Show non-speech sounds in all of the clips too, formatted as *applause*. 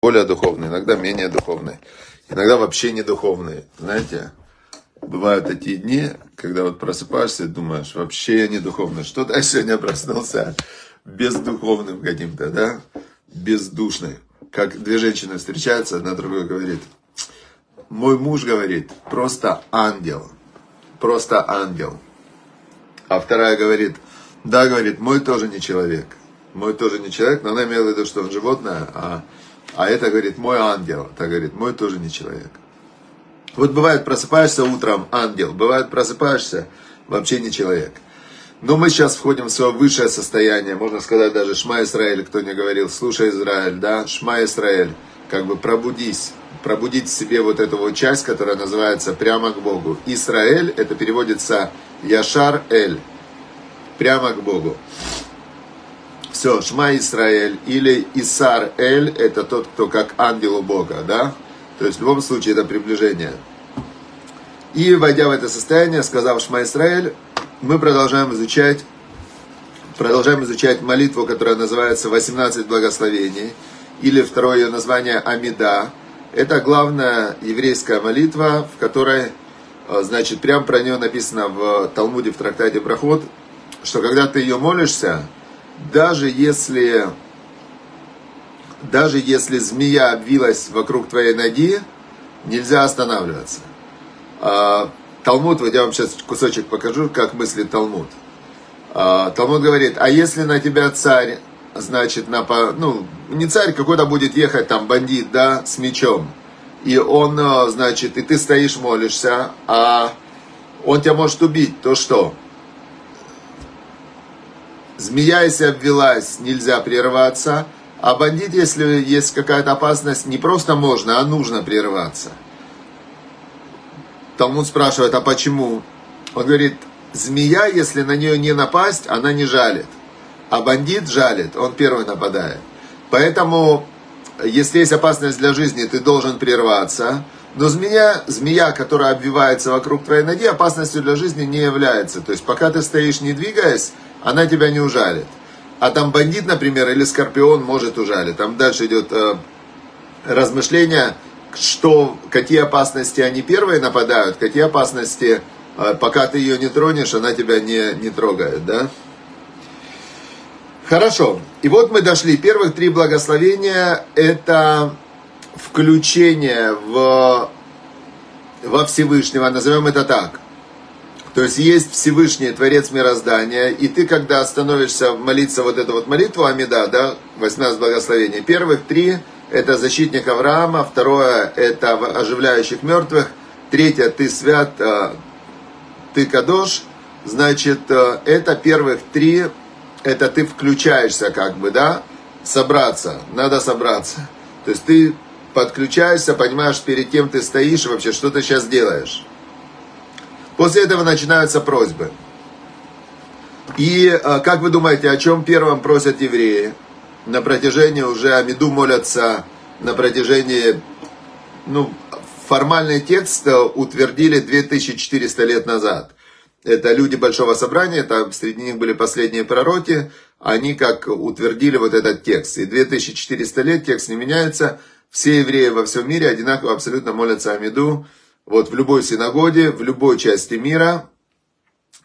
Более духовные, иногда менее духовные, иногда вообще не духовные. Знаете, бывают такие дни, когда вот просыпаешься и думаешь, вообще я не духовный. Что-то я сегодня проснулся бездуховным каким-то, да, бездушный. Как две женщины встречаются, одна другой говорит, мой муж говорит, просто ангел, просто ангел. А вторая говорит, да, говорит, мой тоже не человек. Мой тоже не человек, но она имела в виду, что он животное, а, а это, говорит, мой ангел. Это, говорит, мой тоже не человек. Вот бывает, просыпаешься утром, ангел. Бывает, просыпаешься, вообще не человек. Но мы сейчас входим в свое высшее состояние, можно сказать даже Шма Израиль, кто не говорил, слушай Израиль, да, Шма Израиль, как бы пробудись, пробудить в себе вот эту вот часть, которая называется прямо к Богу. Израиль, это переводится Яшар Эль, прямо к Богу. Все, Шма Израиль или Исар Эль, это тот, кто как ангел у Бога, да? То есть в любом случае это приближение. И войдя в это состояние, сказав Шма Исраэль, мы продолжаем изучать, продолжаем изучать молитву, которая называется «18 благословений», или второе ее название «Амида». Это главная еврейская молитва, в которой, э, значит, прямо про нее написано в Талмуде, в трактате Проход, что когда ты ее молишься, даже если даже если змея обвилась вокруг твоей ноги, нельзя останавливаться. А, Талмуд, вот я вам сейчас кусочек покажу, как мыслит Талмуд. А, Талмуд говорит, а если на тебя царь, значит, на, ну, не царь, какой-то будет ехать там бандит, да, с мечом, и он, а, значит, и ты стоишь, молишься, а он тебя может убить, то что? Змея, если обвелась, нельзя прерваться, а бандит, если есть какая-то опасность, не просто можно, а нужно прерваться. Талмуд спрашивает, а почему? Он говорит, змея, если на нее не напасть, она не жалит. А бандит жалит, он первый нападает. Поэтому, если есть опасность для жизни, ты должен прерваться. Но змея, змея, которая обвивается вокруг твоей ноги, опасностью для жизни не является. То есть, пока ты стоишь, не двигаясь, она тебя не ужалит. А там бандит, например, или скорпион может ужалить. Там дальше идет э, размышление, что, какие опасности они первые нападают, какие опасности, э, пока ты ее не тронешь, она тебя не, не трогает, да? Хорошо. И вот мы дошли. Первых три благословения – это включение в, во Всевышнего, назовем это так. То есть есть Всевышний Творец мироздания, и ты, когда становишься молиться вот эту вот молитву Амида, да, 18 благословений, первых три – это защитник Авраама, второе – это оживляющих мертвых, третье – ты свят, а, ты кадош, значит, а, это первых три, это ты включаешься как бы, да, собраться, надо собраться. То есть ты подключаешься, понимаешь, перед кем ты стоишь, вообще, что ты сейчас делаешь. После этого начинаются просьбы. И э, как вы думаете, о чем первым просят евреи? На протяжении уже Амиду молятся на протяжении, ну, формальный текст э, утвердили 2400 лет назад. Это люди Большого Собрания, там среди них были последние пророки, они как утвердили вот этот текст. И 2400 лет текст не меняется, все евреи во всем мире одинаково абсолютно молятся Амиду, вот в любой синагоге, в любой части мира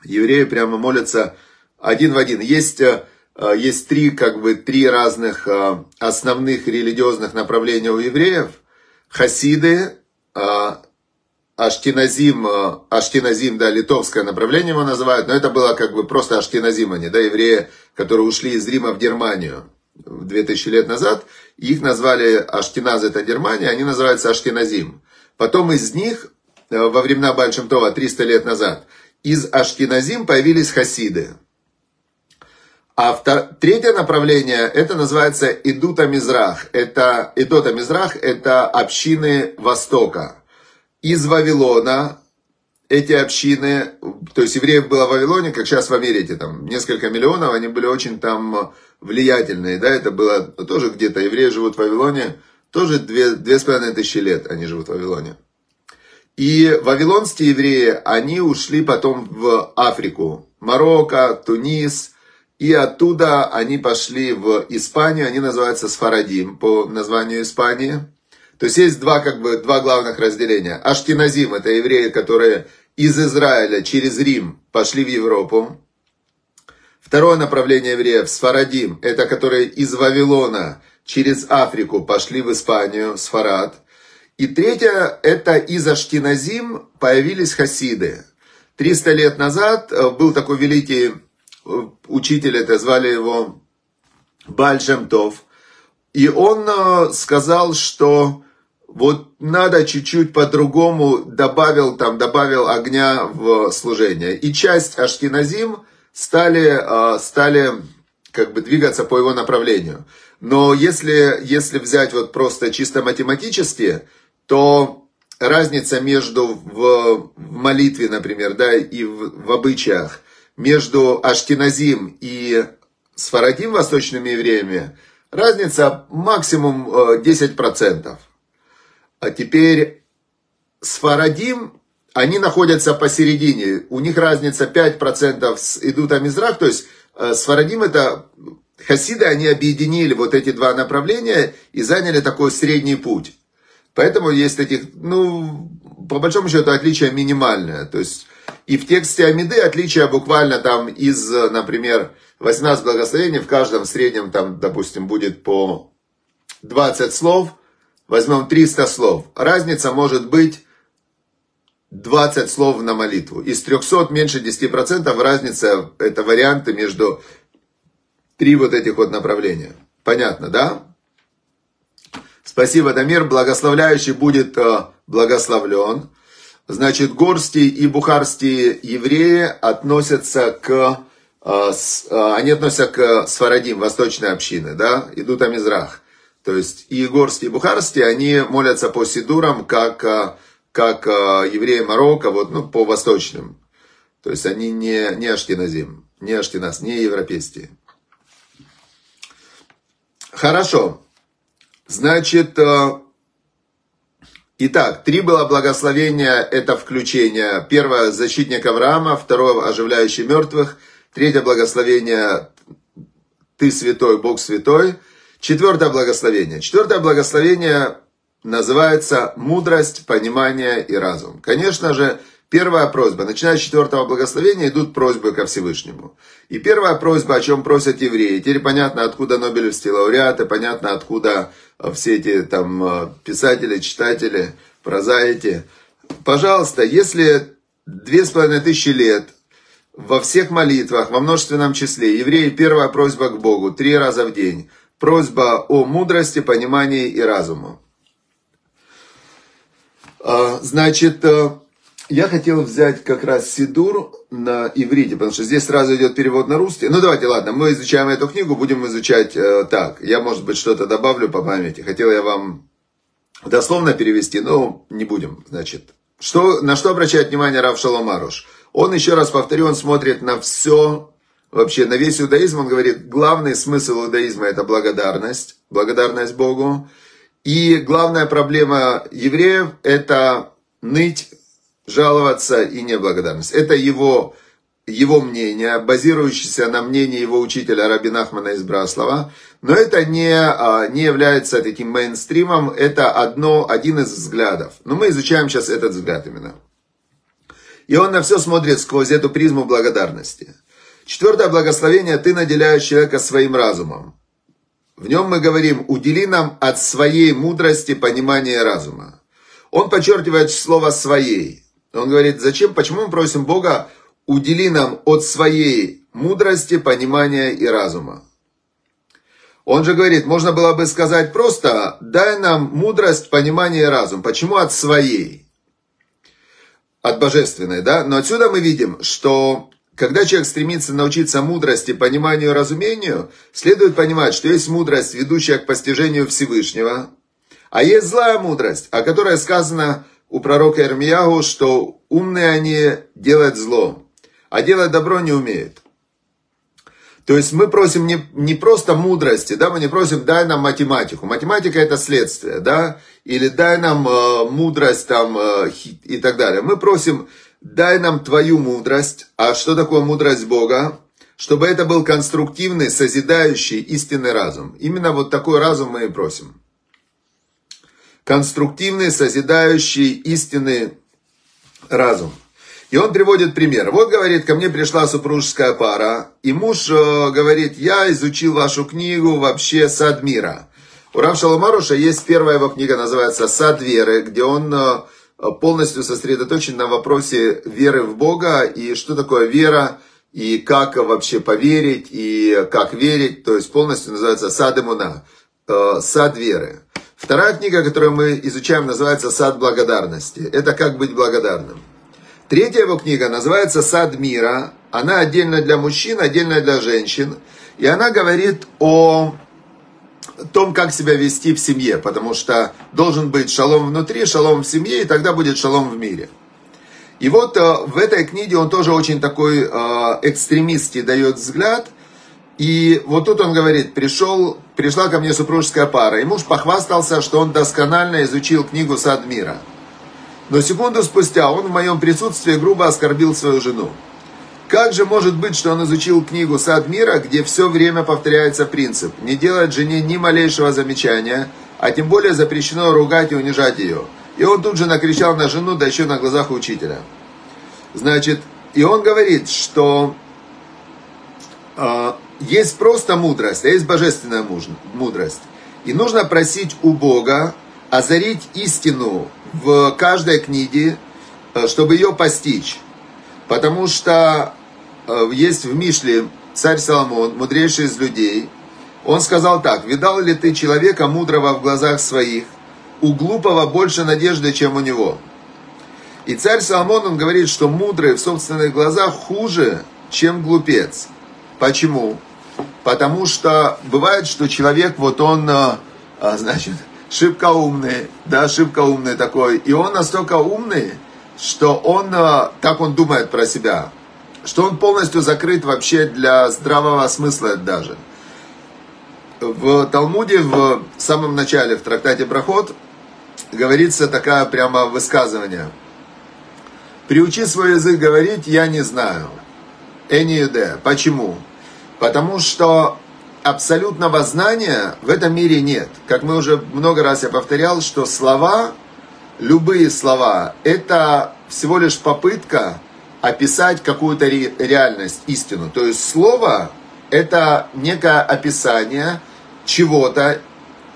евреи прямо молятся один в один. Есть, э, есть три, как бы, три разных э, основных религиозных направления у евреев. Хасиды, э, Аштиназим, Аштиназим, да, литовское направление его называют, но это было как бы просто Аштиназим, они, да, евреи, которые ушли из Рима в Германию 2000 лет назад, их назвали Аштиназ, это Германия, они называются Аштиназим. Потом из них, э, во времена Бальшемтова, 300 лет назад, из Ашкиназим появились хасиды. А втор... третье направление, это называется Идута Мизрах. Это, Идута Мизрах, это общины Востока. Из Вавилона эти общины, то есть евреев было в Вавилоне, как сейчас в Америке, там несколько миллионов, они были очень там влиятельные, да, это было тоже где-то, евреи живут в Вавилоне, тоже две, две с половиной тысячи лет они живут в Вавилоне. И вавилонские евреи, они ушли потом в Африку. Марокко, Тунис. и оттуда они пошли в Испанию, они называются Сфарадим по названию Испании. То есть есть два, как бы, два главных разделения. Аштиназим – это евреи, которые из Израиля через Рим пошли в Европу. Второе направление евреев – Сфарадим – это которые из Вавилона через Африку пошли в Испанию, Сфарад. И третье – это из Аштиназим появились хасиды. 300 лет назад э, был такой великий учитель, это звали его Бальшемтов, и он э, сказал, что вот надо чуть-чуть по-другому, добавил там, добавил огня в служение. И часть Ашкиназим стали, э, стали как бы двигаться по его направлению. Но если, если взять вот просто чисто математически, то разница между в, в молитве, например, да, и в, в обычаях, между Аштиназим и Сфарадим, восточными евреями, разница максимум 10%. Э, а теперь Сфарадим, они находятся посередине. У них разница 5% с идут Амизрах, то есть э, Сфарадим это хасиды, они объединили вот эти два направления и заняли такой средний путь. Поэтому есть таких, ну, по большому счету, отличие минимальное. То есть и в тексте Амиды отличие буквально там из, например, 18 благословений, в каждом среднем там, допустим, будет по 20 слов, возьмем 300 слов. Разница может быть 20 слов на молитву. Из 300 меньше 10% разница, это варианты между три вот этих вот направления. Понятно, да? Спасибо, Дамир. Благословляющий будет э, благословлен. Значит, горстие и бухарские евреи относятся к, э, э, они относятся к Сварадим, восточной общины, да, идут о Мизрах. То есть и горстие, и бухарские, они молятся по сидурам, как, как евреи Марокко, вот, ну, по восточным. То есть они не, не аштиназим, не аштиназ, не европейские. Хорошо. Значит, Итак, три было благословения, это включение. Первое, защитник Авраама, второе, оживляющий мертвых, третье благословение, ты святой, Бог святой. Четвертое благословение. Четвертое благословение называется мудрость, понимание и разум. Конечно же, Первая просьба. Начиная с четвертого благословения идут просьбы ко Всевышнему. И первая просьба, о чем просят евреи. Теперь понятно, откуда Нобелевские лауреаты, понятно, откуда э, все эти там э, писатели, читатели, прозаики. Пожалуйста, если две с половиной тысячи лет во всех молитвах, во множественном числе, евреи первая просьба к Богу, три раза в день. Просьба о мудрости, понимании и разуму. А, значит, э, я хотел взять как раз Сидур на иврите, потому что здесь сразу идет перевод на русский. Ну давайте, ладно, мы изучаем эту книгу, будем изучать э, так. Я, может быть, что-то добавлю по памяти. Хотел я вам дословно перевести, но не будем, значит. Что, на что обращает внимание Рав Шаломаруш? Он, еще раз повторю, он смотрит на все, вообще на весь иудаизм. Он говорит, главный смысл иудаизма это благодарность, благодарность Богу. И главная проблема евреев это ныть жаловаться и неблагодарность. Это его, его мнение, базирующееся на мнении его учителя Рабина Ахмана из Браслова. Но это не, а, не является таким мейнстримом, это одно, один из взглядов. Но мы изучаем сейчас этот взгляд именно. И он на все смотрит сквозь эту призму благодарности. Четвертое благословение, ты наделяешь человека своим разумом. В нем мы говорим, удели нам от своей мудрости понимания разума. Он подчеркивает слово «своей». Он говорит, зачем, почему мы просим Бога, удели нам от своей мудрости, понимания и разума. Он же говорит, можно было бы сказать просто, дай нам мудрость, понимание и разум. Почему от своей? От божественной, да? Но отсюда мы видим, что когда человек стремится научиться мудрости, пониманию и разумению, следует понимать, что есть мудрость, ведущая к постижению Всевышнего, а есть злая мудрость, о которой сказано у пророка Ирмиягу, что умные они делают зло, а делать добро не умеют. То есть мы просим не, не просто мудрости, да, мы не просим дай нам математику. Математика это следствие, да, или дай нам э, мудрость там э, и так далее. Мы просим дай нам твою мудрость. А что такое мудрость Бога? чтобы это был конструктивный, созидающий, истинный разум. Именно вот такой разум мы и просим. Конструктивный, созидающий, истинный разум. И он приводит пример. Вот, говорит, ко мне пришла супружеская пара, и муж э, говорит, я изучил вашу книгу вообще «Сад мира». У Рав Шаломаруша есть первая его книга, называется «Сад веры», где он э, полностью сосредоточен на вопросе веры в Бога и что такое вера, и как вообще поверить, и как верить, то есть полностью называется «Сад имуна», э, «Сад веры». Вторая книга, которую мы изучаем, называется «Сад благодарности». Это «Как быть благодарным». Третья его книга называется «Сад мира». Она отдельно для мужчин, отдельно для женщин. И она говорит о том, как себя вести в семье, потому что должен быть шалом внутри, шалом в семье, и тогда будет шалом в мире. И вот э, в этой книге он тоже очень такой э, экстремистский дает взгляд. И вот тут он говорит, пришел, пришла ко мне супружеская пара, и муж похвастался, что он досконально изучил книгу «Сад мира». Но секунду спустя он в моем присутствии грубо оскорбил свою жену. Как же может быть, что он изучил книгу «Сад мира», где все время повторяется принцип «не делать жене ни малейшего замечания», а тем более запрещено ругать и унижать ее. И он тут же накричал на жену, да еще на глазах учителя. Значит, и он говорит, что э, есть просто мудрость, а есть божественная мудрость. И нужно просить у Бога озарить истину в каждой книге, э, чтобы ее постичь. Потому что э, есть в Мишле царь Соломон, мудрейший из людей, он сказал так, «Видал ли ты человека мудрого в глазах своих? У глупого больше надежды, чем у него». И царь Соломон, он говорит, что мудрый в собственных глазах хуже, чем глупец. Почему? Потому что бывает, что человек, вот он, э, значит, шибко умный, да, шибко умный такой. И он настолько умный, что он, э, так он думает про себя, что он полностью закрыт вообще для здравого смысла даже. В Талмуде в самом начале, в трактате Брахот, говорится такое прямо высказывание. Приучи свой язык говорить «я не знаю». Эниюде. Почему? Потому что абсолютного знания в этом мире нет. Как мы уже много раз я повторял, что слова, любые слова, это всего лишь попытка описать какую-то реальность, истину. То есть слово это некое описание чего-то,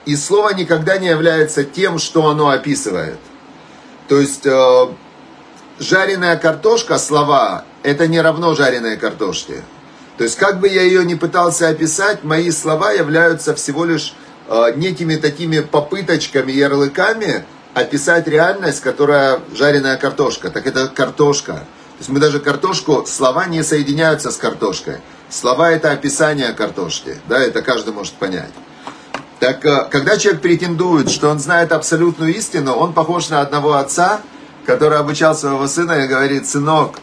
и слово никогда не является тем, что оно описывает. То есть э, жареная картошка, слова, это не равно жареной картошке. То есть, как бы я ее не пытался описать, мои слова являются всего лишь э, некими такими попыточками, ярлыками описать реальность, которая жареная картошка. Так это картошка. То есть мы даже картошку, слова не соединяются с картошкой. Слова это описание картошки. Да, это каждый может понять. Так, э, когда человек претендует, что он знает абсолютную истину, он похож на одного отца, который обучал своего сына и говорит, сынок,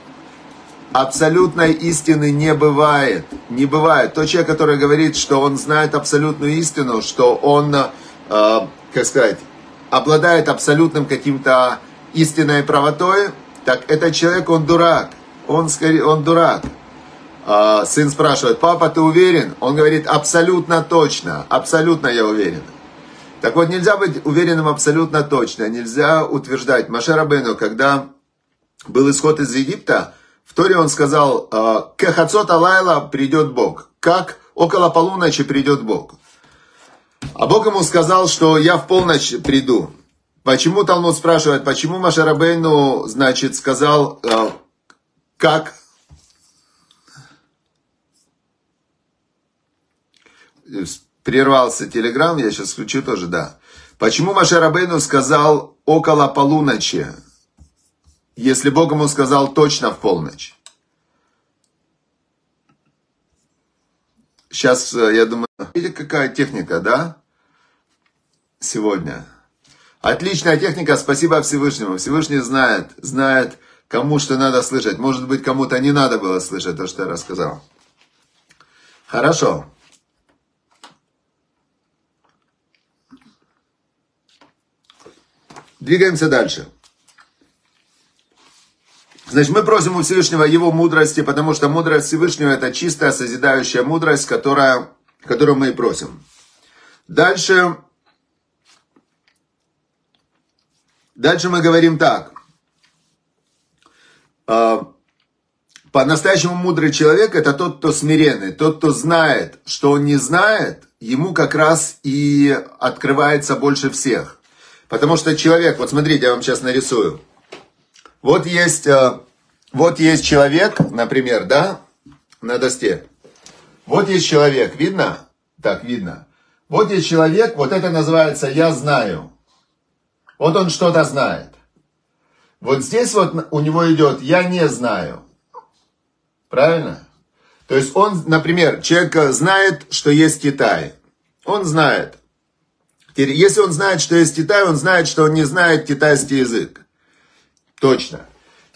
абсолютной истины не бывает. Не бывает. Тот человек, который говорит, что он знает абсолютную истину, что он, э, как сказать, обладает абсолютным каким-то истинной правотой, так этот человек, он дурак. Он, скорее, он дурак. Э, сын спрашивает, папа, ты уверен? Он говорит, абсолютно точно, абсолютно я уверен. Так вот, нельзя быть уверенным абсолютно точно. Нельзя утверждать. Маша Рабену, когда был исход из Египта, в Торе он сказал, «А, «Кехацот Алайла придет Бог». Как около полуночи придет Бог. А Бог ему сказал, что я в полночь приду. Почему Талмуд спрашивает, почему Машарабейну, значит, сказал, «А, как прервался телеграм, я сейчас включу тоже, да. Почему Машарабейну сказал около полуночи? Если Бог ему сказал точно в полночь. Сейчас, э, я думаю, видите, какая техника, да? Сегодня. Отличная техника, спасибо Всевышнему. Всевышний знает, знает, кому что надо слышать. Может быть, кому-то не надо было слышать то, что я рассказал. Хорошо. Двигаемся дальше. Значит, мы просим у Всевышнего Его мудрости, потому что мудрость Всевышнего это чистая, созидающая мудрость, которая, которую мы и просим. Дальше, дальше мы говорим так. А, по-настоящему мудрый человек это тот, кто смиренный, тот, кто знает, что он не знает, ему как раз и открывается больше всех. Потому что человек, вот смотрите, я вам сейчас нарисую. Вот есть, э, вот есть человек, например, да, на доске. Вот есть человек, видно? Так, видно. Вот есть человек, вот это называется «я знаю». Вот он что-то знает. Вот здесь вот у него идет «я не знаю». Правильно? То есть он, например, человек знает, что есть Китай. Он знает. Если он знает, что есть Китай, он знает, что он не знает китайский язык. Точно.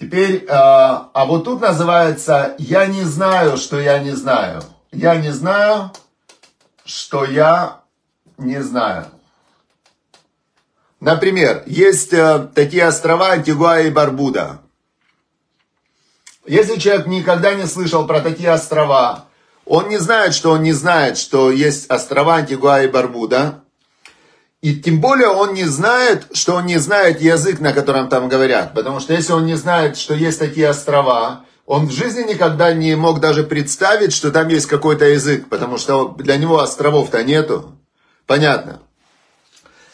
Теперь, а, а вот тут называется «я не знаю, что я не знаю». Я не знаю, что я не знаю. Например, есть э, такие острова Антигуа и Барбуда. Если человек никогда не слышал про такие острова, он не знает, что он не знает, что есть острова Антигуа и Барбуда. И тем более он не знает, что он не знает язык, на котором там говорят. Потому что если он не знает, что есть такие острова, он в жизни никогда не мог даже представить, что там есть какой-то язык. Потому что для него островов-то нету. Понятно.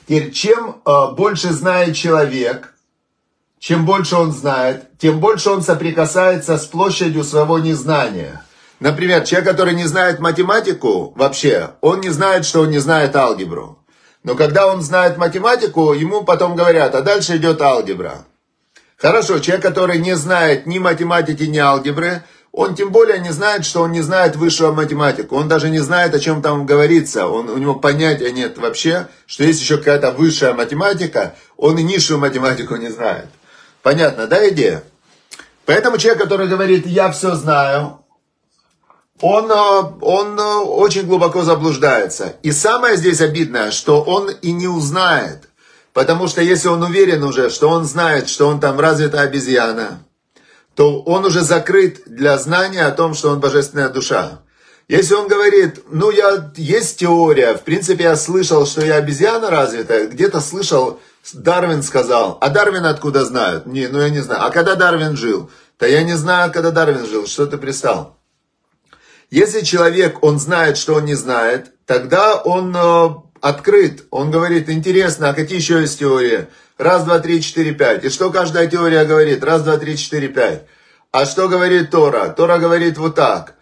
Теперь, чем э, больше знает человек, чем больше он знает, тем больше он соприкасается с площадью своего незнания. Например, человек, который не знает математику вообще, он не знает, что он не знает алгебру. Но когда он знает математику, ему потом говорят, а дальше идет алгебра. Хорошо, человек, который не знает ни математики, ни алгебры, он тем более не знает, что он не знает высшую математику. Он даже не знает, о чем там говорится. Он, у него понятия нет вообще, что есть еще какая-то высшая математика. Он и низшую математику не знает. Понятно, да, идея? Поэтому человек, который говорит, я все знаю, он, э, он э, очень глубоко заблуждается. И самое здесь обидное, что он и не узнает. Потому что если он уверен уже, что он знает, что он там развитая обезьяна, то он уже закрыт для знания о том, что он божественная душа. Если он говорит, ну я, есть теория, в принципе я слышал, что я обезьяна развитая, где-то слышал, Дарвин сказал. А Дарвин откуда знают? Не, ну я не знаю. А когда Дарвин жил? Да я не знаю, когда Дарвин жил. Что ты пристал? Если человек, он знает, что он не знает, тогда он э, открыт. Он говорит, интересно, а какие еще есть теории? Раз, два, три, четыре, пять. И что каждая теория говорит? Раз, два, три, четыре, пять. А что говорит Тора? Тора говорит вот так.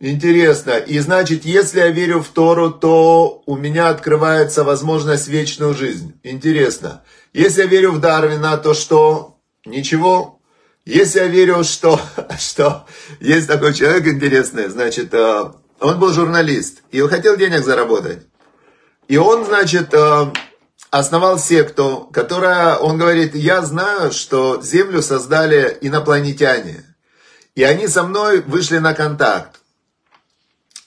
Интересно. И значит, если я верю в Тору, то у меня открывается возможность вечную жизнь. Интересно. Если я верю в Дарвина, то что? Ничего. Если я верю, что, что есть такой человек интересный, значит, э, он был журналист и хотел денег заработать. И он, значит, э, основал секту, которая, он говорит, я знаю, что Землю создали инопланетяне. И они со мной вышли на контакт.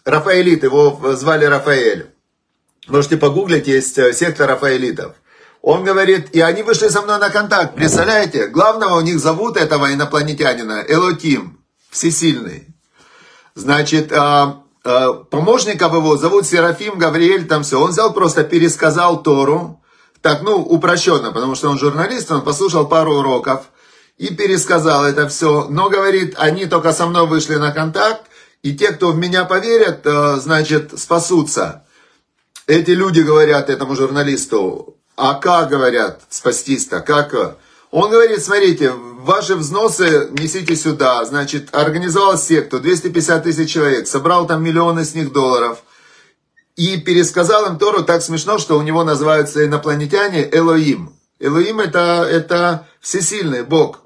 Рафаэлит, его звали Рафаэль. Можете погуглить, есть э, секта Рафаэлитов. Он говорит, и они вышли со мной на контакт, представляете? Главного у них зовут этого инопланетянина Элоким, всесильный. Значит, а, а, помощников его зовут Серафим, Гавриэль, там все. Он взял просто, пересказал Тору, так, ну, упрощенно, потому что он журналист, он послушал пару уроков и пересказал это все. Но, говорит, они только со мной вышли на контакт, и те, кто в меня поверят, э, значит, спасутся. Эти люди говорят этому журналисту, а как говорят спастись-то, как? Он говорит, смотрите, ваши взносы несите сюда. Значит, организовал секту, 250 тысяч человек, собрал там миллионы с них долларов. И пересказал им Тору так смешно, что у него называются инопланетяне Элоим. Элоим это, это всесильный Бог.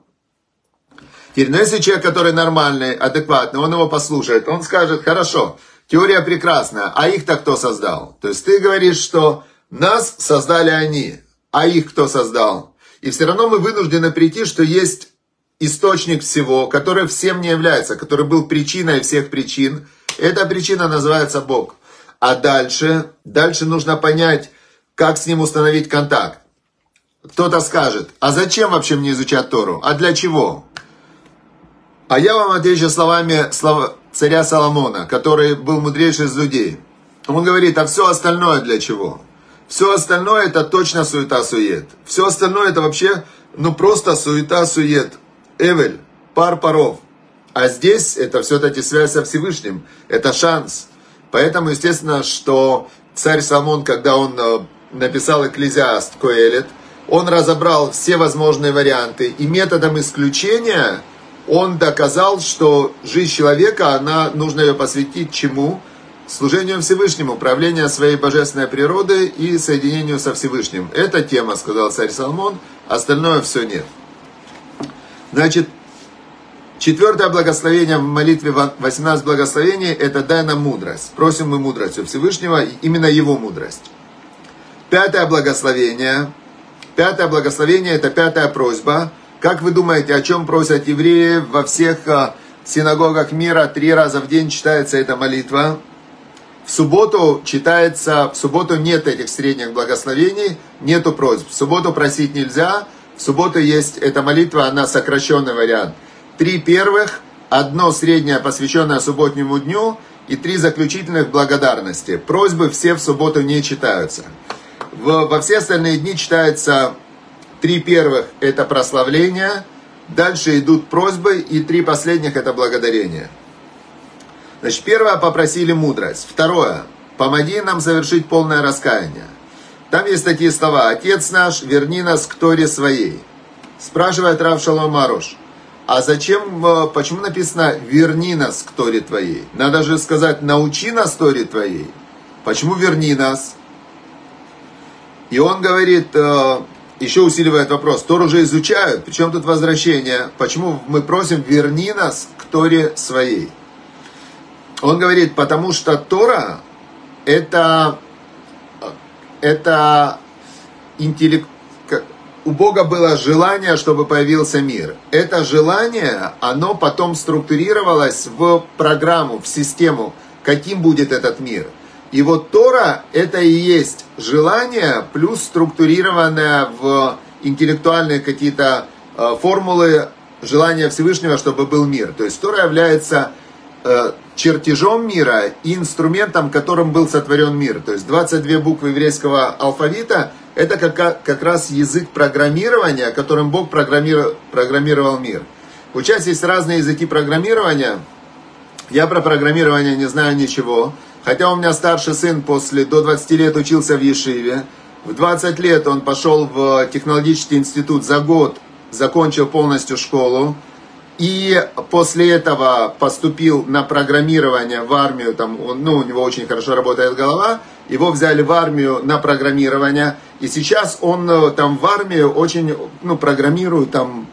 Теперь, но если человек, который нормальный, адекватный, он его послушает, он скажет, хорошо, теория прекрасная, а их-то кто создал? То есть ты говоришь, что нас создали они, а их кто создал? И все равно мы вынуждены прийти, что есть источник всего, который всем не является, который был причиной всех причин. Эта причина называется Бог. А дальше, дальше нужно понять, как с ним установить контакт. Кто-то скажет, а зачем вообще мне изучать Тору? А для чего? А я вам отвечу словами слова царя Соломона, который был мудрейший из людей. Он говорит, а все остальное для чего? Все остальное это точно суета-сует. Все остальное это вообще, ну просто суета-сует. Эвель, пар паров. А здесь это все-таки связь со Всевышним. Это шанс. Поэтому, естественно, что царь Соломон, когда он э, написал Экклезиаст Коэлет, он разобрал все возможные варианты. И методом исключения он доказал, что жизнь человека, она, нужно ее посвятить чему? Служению Всевышнему, управлению своей божественной природы и соединению со Всевышним. Это тема, сказал царь Соломон, остальное все нет. Значит, четвертое благословение в молитве 18 благословений, это дай нам мудрость. Просим мы мудрость у Всевышнего, именно его мудрость. Пятое благословение, пятое благословение, это пятая просьба – как вы думаете, о чем просят евреи во всех а, синагогах мира? Три раза в день читается эта молитва. В субботу читается, в субботу нет этих средних благословений, нету просьб. В субботу просить нельзя, в субботу есть эта молитва, она сокращенный вариант. Три первых, одно среднее, посвященное субботнему дню, и три заключительных благодарности. Просьбы все в субботу не читаются. В, во все остальные дни читается Три первых – это прославление, дальше идут просьбы, и три последних – это благодарение. Значит, первое – попросили мудрость. Второе – помоги нам совершить полное раскаяние. Там есть такие слова «Отец наш, верни нас к Торе своей». Спрашивает Рав Шалом Маруш, а зачем, э, почему написано «верни нас к Торе твоей»? Надо же сказать «научи нас Торе твоей». Почему «верни нас»? И он говорит, э, еще усиливает вопрос. Тор уже изучают, причем тут возвращение. Почему мы просим, верни нас к Торе своей? Он говорит, потому что Тора это, это интеллект, у Бога было желание, чтобы появился мир. Это желание, оно потом структурировалось в программу, в систему, каким будет этот мир. И вот Тора это и есть желание плюс структурированное в интеллектуальные какие-то э, формулы желания Всевышнего, чтобы был мир. То есть Тора является э, чертежом мира и инструментом, которым был сотворен мир. То есть 22 буквы еврейского алфавита – это как, как раз язык программирования, которым Бог программировал, программировал мир. У нас есть разные языки программирования. Я про программирование не знаю ничего. Хотя у меня старший сын после, до 20 лет учился в Ешиве. В 20 лет он пошел в технологический институт за год, закончил полностью школу. И после этого поступил на программирование в армию, там, он, ну, у него очень хорошо работает голова, его взяли в армию на программирование, и сейчас он э, там в армии очень, ну, программирует там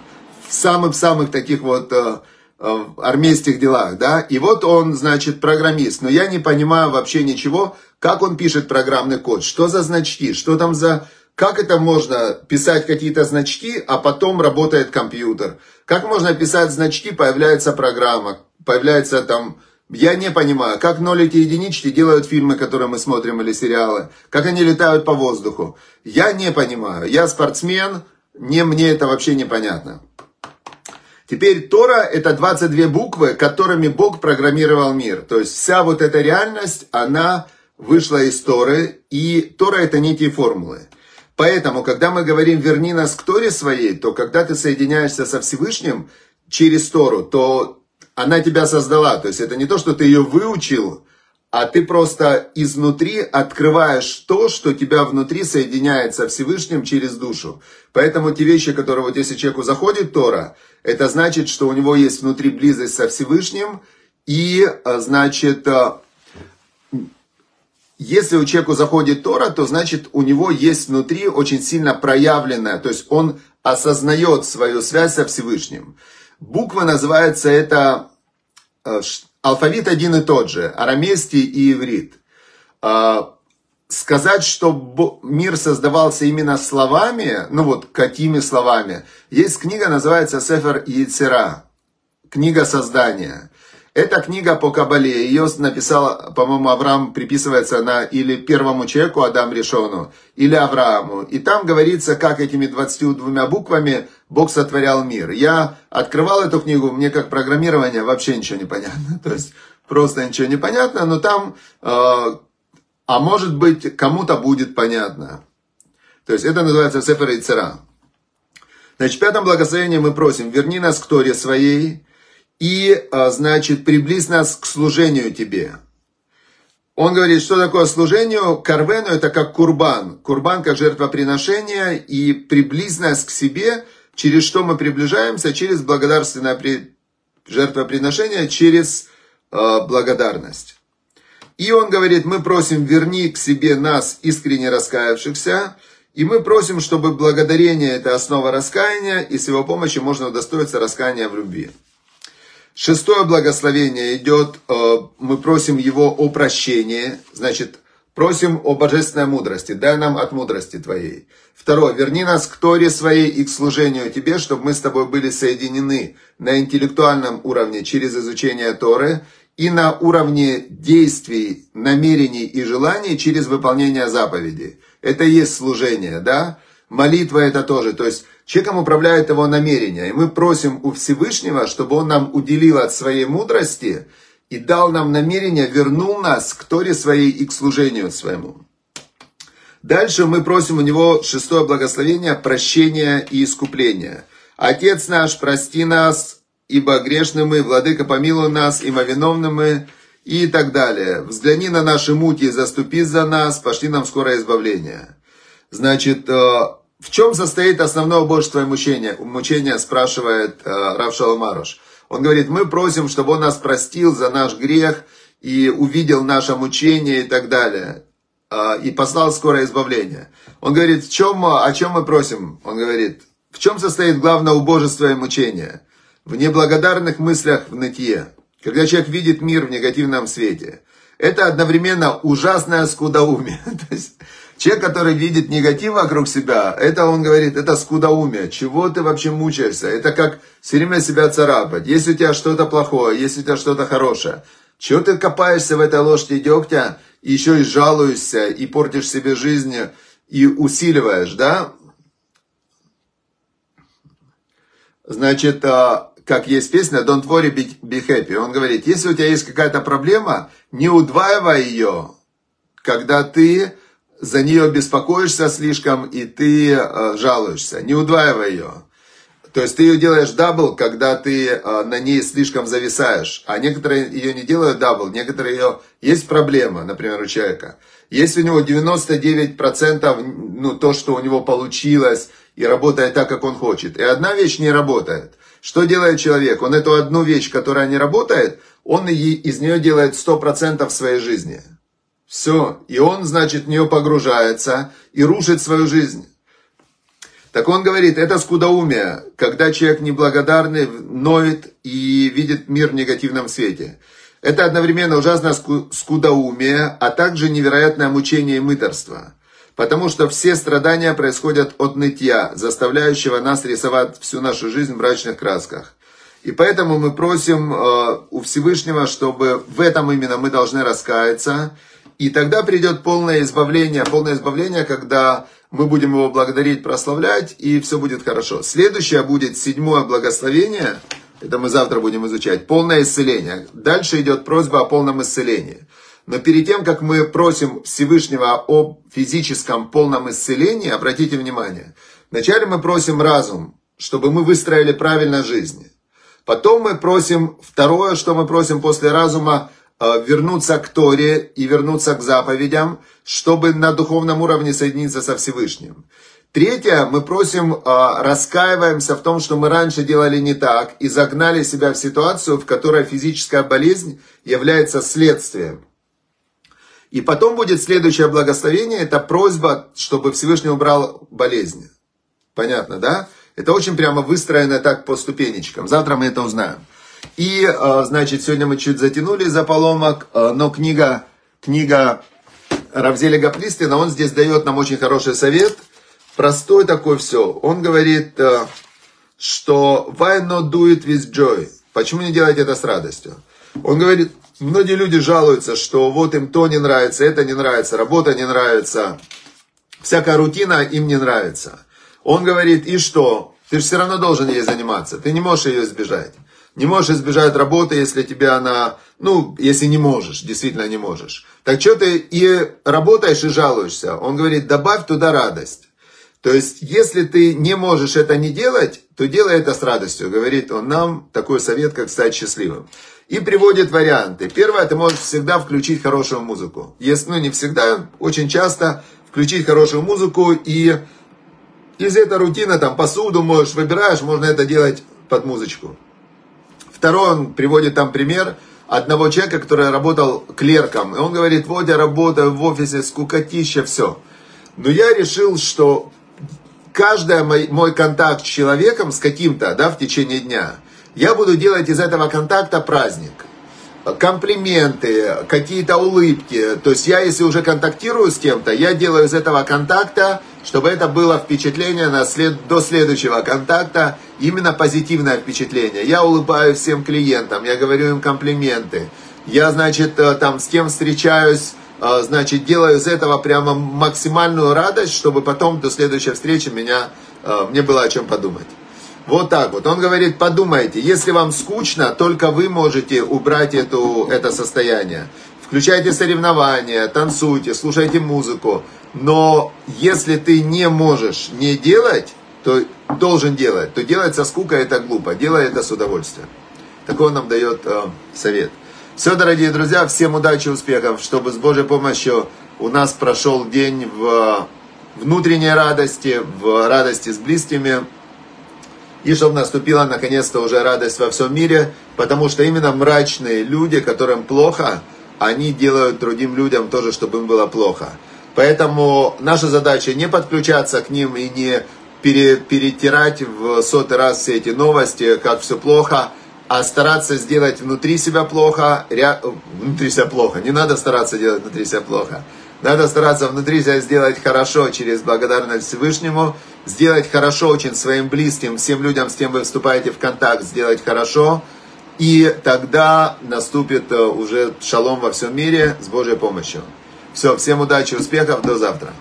в самых-самых таких вот э, Э, армейских делах, да, и вот он, значит, программист, но я не понимаю вообще ничего, как он пишет программный код, что за значки, что там за... Как это можно писать какие-то значки, а потом работает компьютер? Как можно писать значки, появляется программа, появляется там... Я не понимаю, как нолики и единички делают фильмы, которые мы смотрим, или сериалы, как они летают по воздуху. Я не понимаю. Я спортсмен, не, мне это вообще непонятно. Теперь Тора это 22 буквы, которыми Бог программировал мир. То есть вся вот эта реальность, она вышла из Торы, и Тора это некие формулы. Поэтому, когда мы говорим «верни нас к Торе своей», то когда ты соединяешься со Всевышним через Тору, то она тебя создала. То есть это не то, что ты ее выучил, а ты просто изнутри открываешь то, что тебя внутри соединяет со Всевышним через душу. Поэтому те вещи, которые вот если человеку заходит Тора, это значит, что у него есть внутри близость со Всевышним, и а, значит, а, если у человека заходит Тора, то значит у него есть внутри очень сильно проявленная, то есть он осознает свою связь со Всевышним. Буква называется это а, алфавит один и тот же, арамейский и иврит. А, сказать, что мир создавался именно словами, ну вот какими словами, есть книга, называется Сефер Яцера, книга создания. Эта книга по Кабале, ее написал, по-моему, Авраам, приписывается она или первому человеку, Адам Решону, или Аврааму. И там говорится, как этими 22 буквами Бог сотворял мир. Я открывал эту книгу, мне как программирование вообще ничего не понятно. *laughs* То есть просто ничего не понятно, но там, э, а может быть, кому-то будет понятно. То есть это называется Сефер и Цера. Значит, в пятом благословении мы просим, верни нас к Торе своей, и, а, значит, приблизь нас к служению Тебе. Он говорит, что такое служению? Карвену это как курбан. Курбан как жертвоприношение и приблизь нас к себе, через что мы приближаемся, через благодарственное жертвоприношение, через э, благодарность. И он говорит, мы просим, верни к себе нас, искренне раскаявшихся, и мы просим, чтобы благодарение – это основа раскаяния, и с его помощью можно удостоиться раскаяния в любви. Шестое благословение идет, э, мы просим его о прощении, значит, просим о божественной мудрости, дай нам от мудрости твоей. Второе, верни нас к Торе своей и к служению тебе, чтобы мы с тобой были соединены на интеллектуальном уровне через изучение Торы и на уровне действий, намерений и желаний через выполнение заповедей. Это и есть служение, да? Молитва это тоже. То есть Человеком управляет его намерение. И мы просим у Всевышнего, чтобы он нам уделил от своей мудрости и дал нам намерение, вернул нас к Торе своей и к служению своему. Дальше мы просим у него шестое благословение, прощения и искупления. Отец наш, прости нас, ибо грешны мы, Владыка, помилуй нас, ибо виновны мы, и так далее. Взгляни на наши муки, заступи за нас, пошли нам скорое избавление. Значит, э, в чем состоит основное убожество мучения? Мучение спрашивает э, Рав Шаламаруш. Он говорит, мы просим, чтобы он нас простил за наш грех и увидел наше мучение и так далее. Э, и послал скорое избавление. Он говорит, в чем, о чем мы просим? Он говорит, в чем состоит главное убожество и мучение? В неблагодарных мыслях в нытье. Когда человек видит мир в негативном свете. Это одновременно ужасное скудоумие. *laughs* Человек, который видит негатив вокруг себя, это он говорит, это скудоумие. Чего ты вообще мучаешься? Это как все время себя царапать. Если у тебя что-то плохое, если у тебя что-то хорошее, чего ты копаешься в этой ложке дегтя, и еще и жалуешься, и портишь себе жизнь, и усиливаешь, да? Значит, а, как есть песня Don't worry, be happy. Он говорит, если у тебя есть какая-то проблема, не удваивай ее, когда ты за нее беспокоишься слишком, и ты э, жалуешься. Не удваивай ее. То есть ты ее делаешь double, когда ты э, на ней слишком зависаешь. А некоторые ее не делают double, некоторые ее... Есть проблема, например, у человека. Если у него 99% ну, то, что у него получилось, и работает так, как он хочет, и одна вещь не работает. Что делает человек? Он эту одну вещь, которая не работает, он из нее делает 100% в своей жизни. Все. И он, значит, в нее погружается и рушит свою жизнь. Так он говорит, это скудоумие, когда человек неблагодарный, ноет и видит мир в негативном свете. Это одновременно ужасное скудоумие, а также невероятное мучение и мыторство. Потому что все страдания происходят от нытья, заставляющего нас рисовать всю нашу жизнь в мрачных красках. И поэтому мы просим э, у Всевышнего, чтобы в этом именно мы должны раскаяться, и тогда придет полное избавление, полное избавление, когда мы будем его благодарить, прославлять, и все будет хорошо. Следующее будет седьмое благословение, это мы завтра будем изучать, полное исцеление. Дальше идет просьба о полном исцелении. Но перед тем, как мы просим Всевышнего о физическом полном исцелении, обратите внимание, вначале мы просим разум, чтобы мы выстроили правильно жизнь. Потом мы просим, второе, что мы просим после разума, вернуться к Торе и вернуться к заповедям, чтобы на духовном уровне соединиться со Всевышним. Третье, мы просим, э, раскаиваемся в том, что мы раньше делали не так и загнали себя в ситуацию, в которой физическая болезнь является следствием. И потом будет следующее благословение, это просьба, чтобы Всевышний убрал болезнь. Понятно, да? Это очень прямо выстроено так по ступенечкам. Завтра мы это узнаем. И, э, значит, сегодня мы чуть затянули за поломок, э, но книга, книга Равзеля Гаплистина, он здесь дает нам очень хороший совет. Простой такой все. Он говорит, э, что why not do it with joy? Почему не делать это с радостью? Он говорит, многие люди жалуются, что вот им то не нравится, это не нравится, работа не нравится, всякая рутина им не нравится. Он говорит, и что? Ты же все равно должен ей заниматься, ты не можешь ее избежать. Не можешь избежать работы, если тебе она, ну, если не можешь, действительно не можешь. Так что ты и работаешь и жалуешься? Он говорит, добавь туда радость. То есть, если ты не можешь это не делать, то делай это с радостью, говорит он нам, такой совет, как стать счастливым. И приводит варианты. Первое, ты можешь всегда включить хорошую музыку. Если, ну, не всегда, очень часто включить хорошую музыку и из этой рутины, там, посуду можешь, выбираешь, можно это делать под музычку. Второй, он приводит там пример одного человека, который работал клерком. И он говорит, вот я работаю в офисе, скукотища, все. Но я решил, что каждый мой, мой контакт с человеком, с каким-то, да, в течение дня, я буду делать из этого контакта праздник. Комплименты, какие-то улыбки. То есть я, если уже контактирую с кем-то, я делаю из этого контакта, чтобы это было впечатление на след... до следующего контакта, именно позитивное впечатление. Я улыбаюсь всем клиентам, я говорю им комплименты. Я, значит, э, там с кем встречаюсь, а, значит, делаю из этого прямо максимальную радость, чтобы потом до следующей встречи меня, а, мне было о чем подумать. Вот так вот. Он говорит, подумайте, если вам скучно, только вы можете убрать эту, это состояние. Включайте соревнования, танцуйте, слушайте музыку. Но если ты не можешь не делать, то должен делать, то делать со скукой это глупо. Делай это с удовольствием. Такой нам дает э, совет. Все, дорогие друзья, всем удачи успехов, чтобы с Божьей помощью у нас прошел день в внутренней радости, в радости с близкими, и чтобы наступила наконец-то уже радость во всем мире, потому что именно мрачные люди, которым плохо, они делают другим людям тоже, чтобы им было плохо. Поэтому наша задача не подключаться к ним и не пере, перетирать в сотый раз все эти новости, как все плохо, а стараться сделать внутри себя плохо, ря... внутри себя плохо, не надо стараться делать внутри себя плохо. Надо стараться внутри себя сделать хорошо через благодарность Всевышнему, сделать хорошо очень своим близким, всем людям, с кем вы вступаете в контакт, сделать хорошо, и тогда наступит э, уже шалом во всем мире с Божьей помощью. Все, всем удачи, успехов, до завтра.